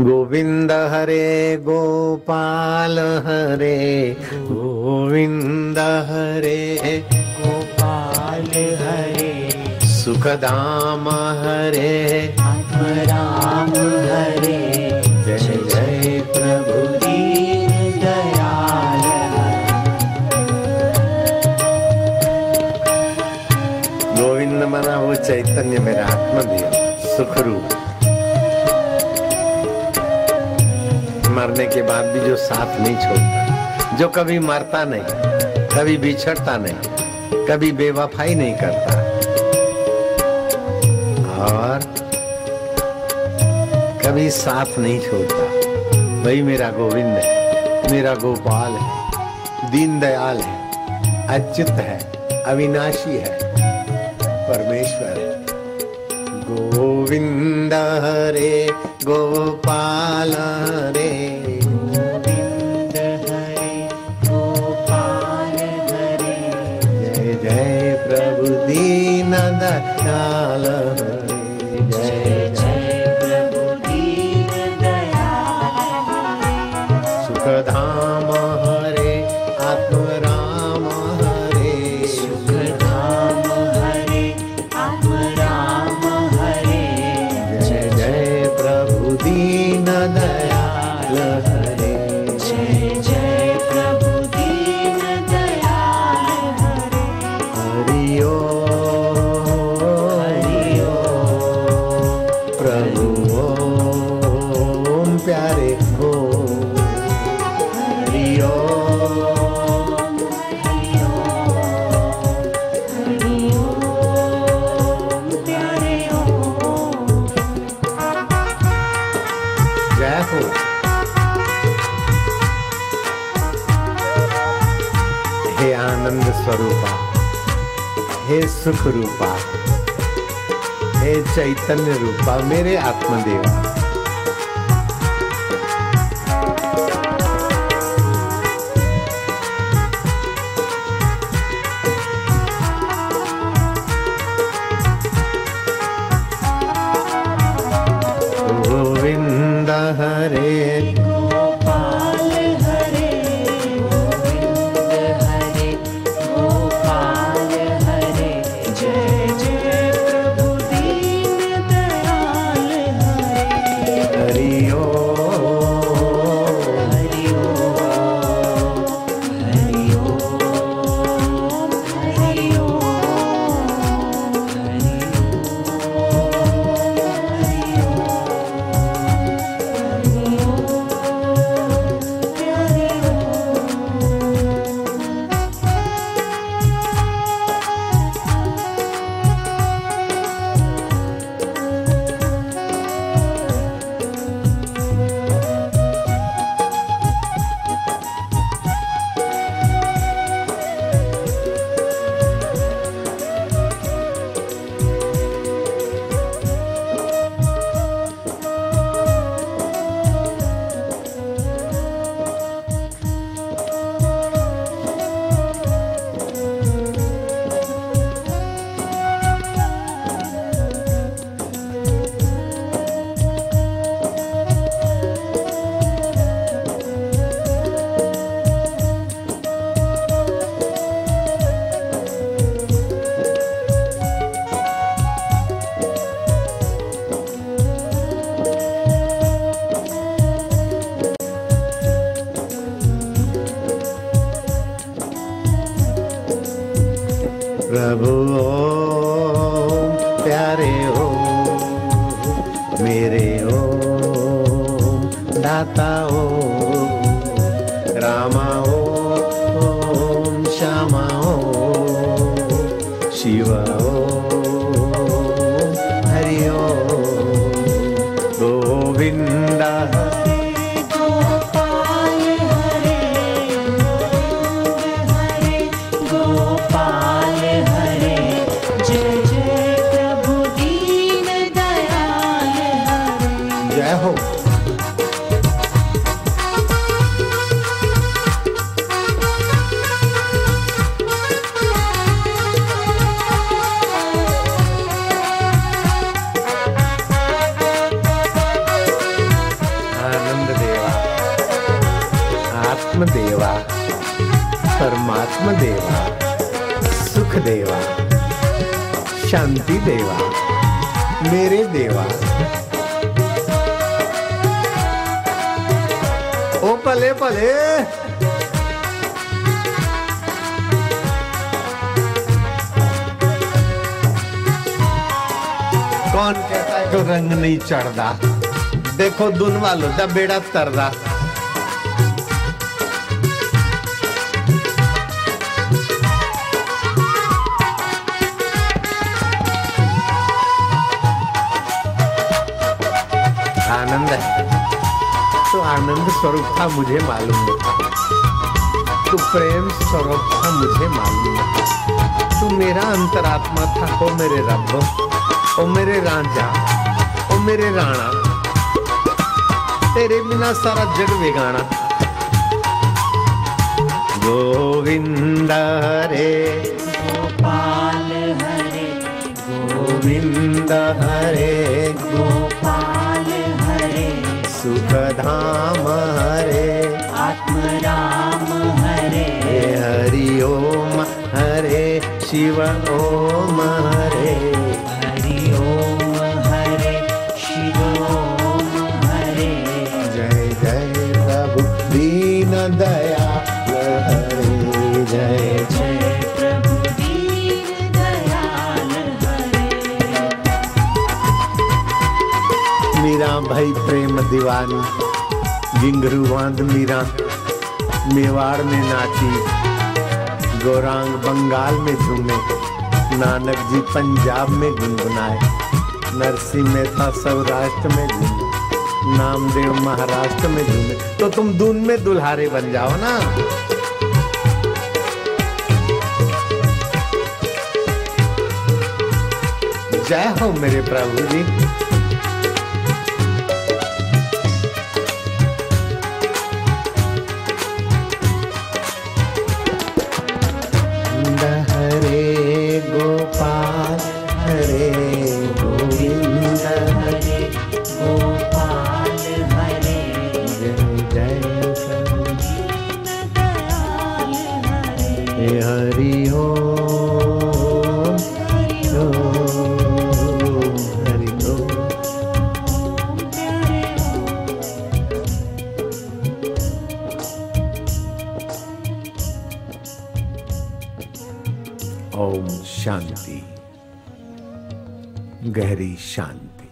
गोविंद हरे गोपाल हरे गोविंद हरे गोपाल हरे। सुखदाम हरे। राम हरे मरने के बाद भी जो साथ नहीं छोड़ता, जो कभी मरता नहीं, कभी बिछड़ता नहीं, कभी बेवफाई नहीं करता। और कभी साथ नहीं छोड़ता। वही मेरा गोविंद है, मेरा गोपाल है दीन दयाल है, अच्युत है, अविनाशी है, परमेश्वर है। गोविंद हरे गोपाल हरे। गोविंद हरे गोपाल हरे जय जय प्रभु दीन हरे प्रभु हो। हे आनंद स्वरूपा हे सुख रूपा हे चैतन्य रूपा मेरे आत्मदेवा। दाता ओ रामा ओम श्यामा ओम शिव ओम हरि ओम गोविंदा जय हो। आत्म देवा परमात्मा देवा सुख देवा शांति देवा मेरे देवा ओ पले पले। कौन कहता है? कि रंग नहीं चढ़दा। देखो दुन वालों दा बेड़ा तरदा। आनंद है। तो आनंद स्वरूप था मुझे मालूम था। तू प्रेम स्वरूप था मुझे मालूम था। तू मेरा अंतरात्मा था ओ मेरे रब ओ मेरे राजा ओ मेरे राणा। तेरे बिना सारा जग बेगाना गोविंद हरे। गोपाल हरे गोविंद हरे। हरे सुखधाम हरे। आत्म राम हरे हरि ओम हरे शिव ओम भाई प्रेम दीवानी, गिंगरू बाँध मीरा, मेवाड़ में नाची, गौरांग बंगाल में झूमे, नानक जी पंजाब में गुनगुनाए, नरसिंह मेहता सौराष्ट्र में झूमे, नामदेव महाराष्ट्र में झूमे। तो तुम दून में दुल्हारे बन जाओ ना। जय हो मेरे प्रभु जी। शांति गहरी शांति।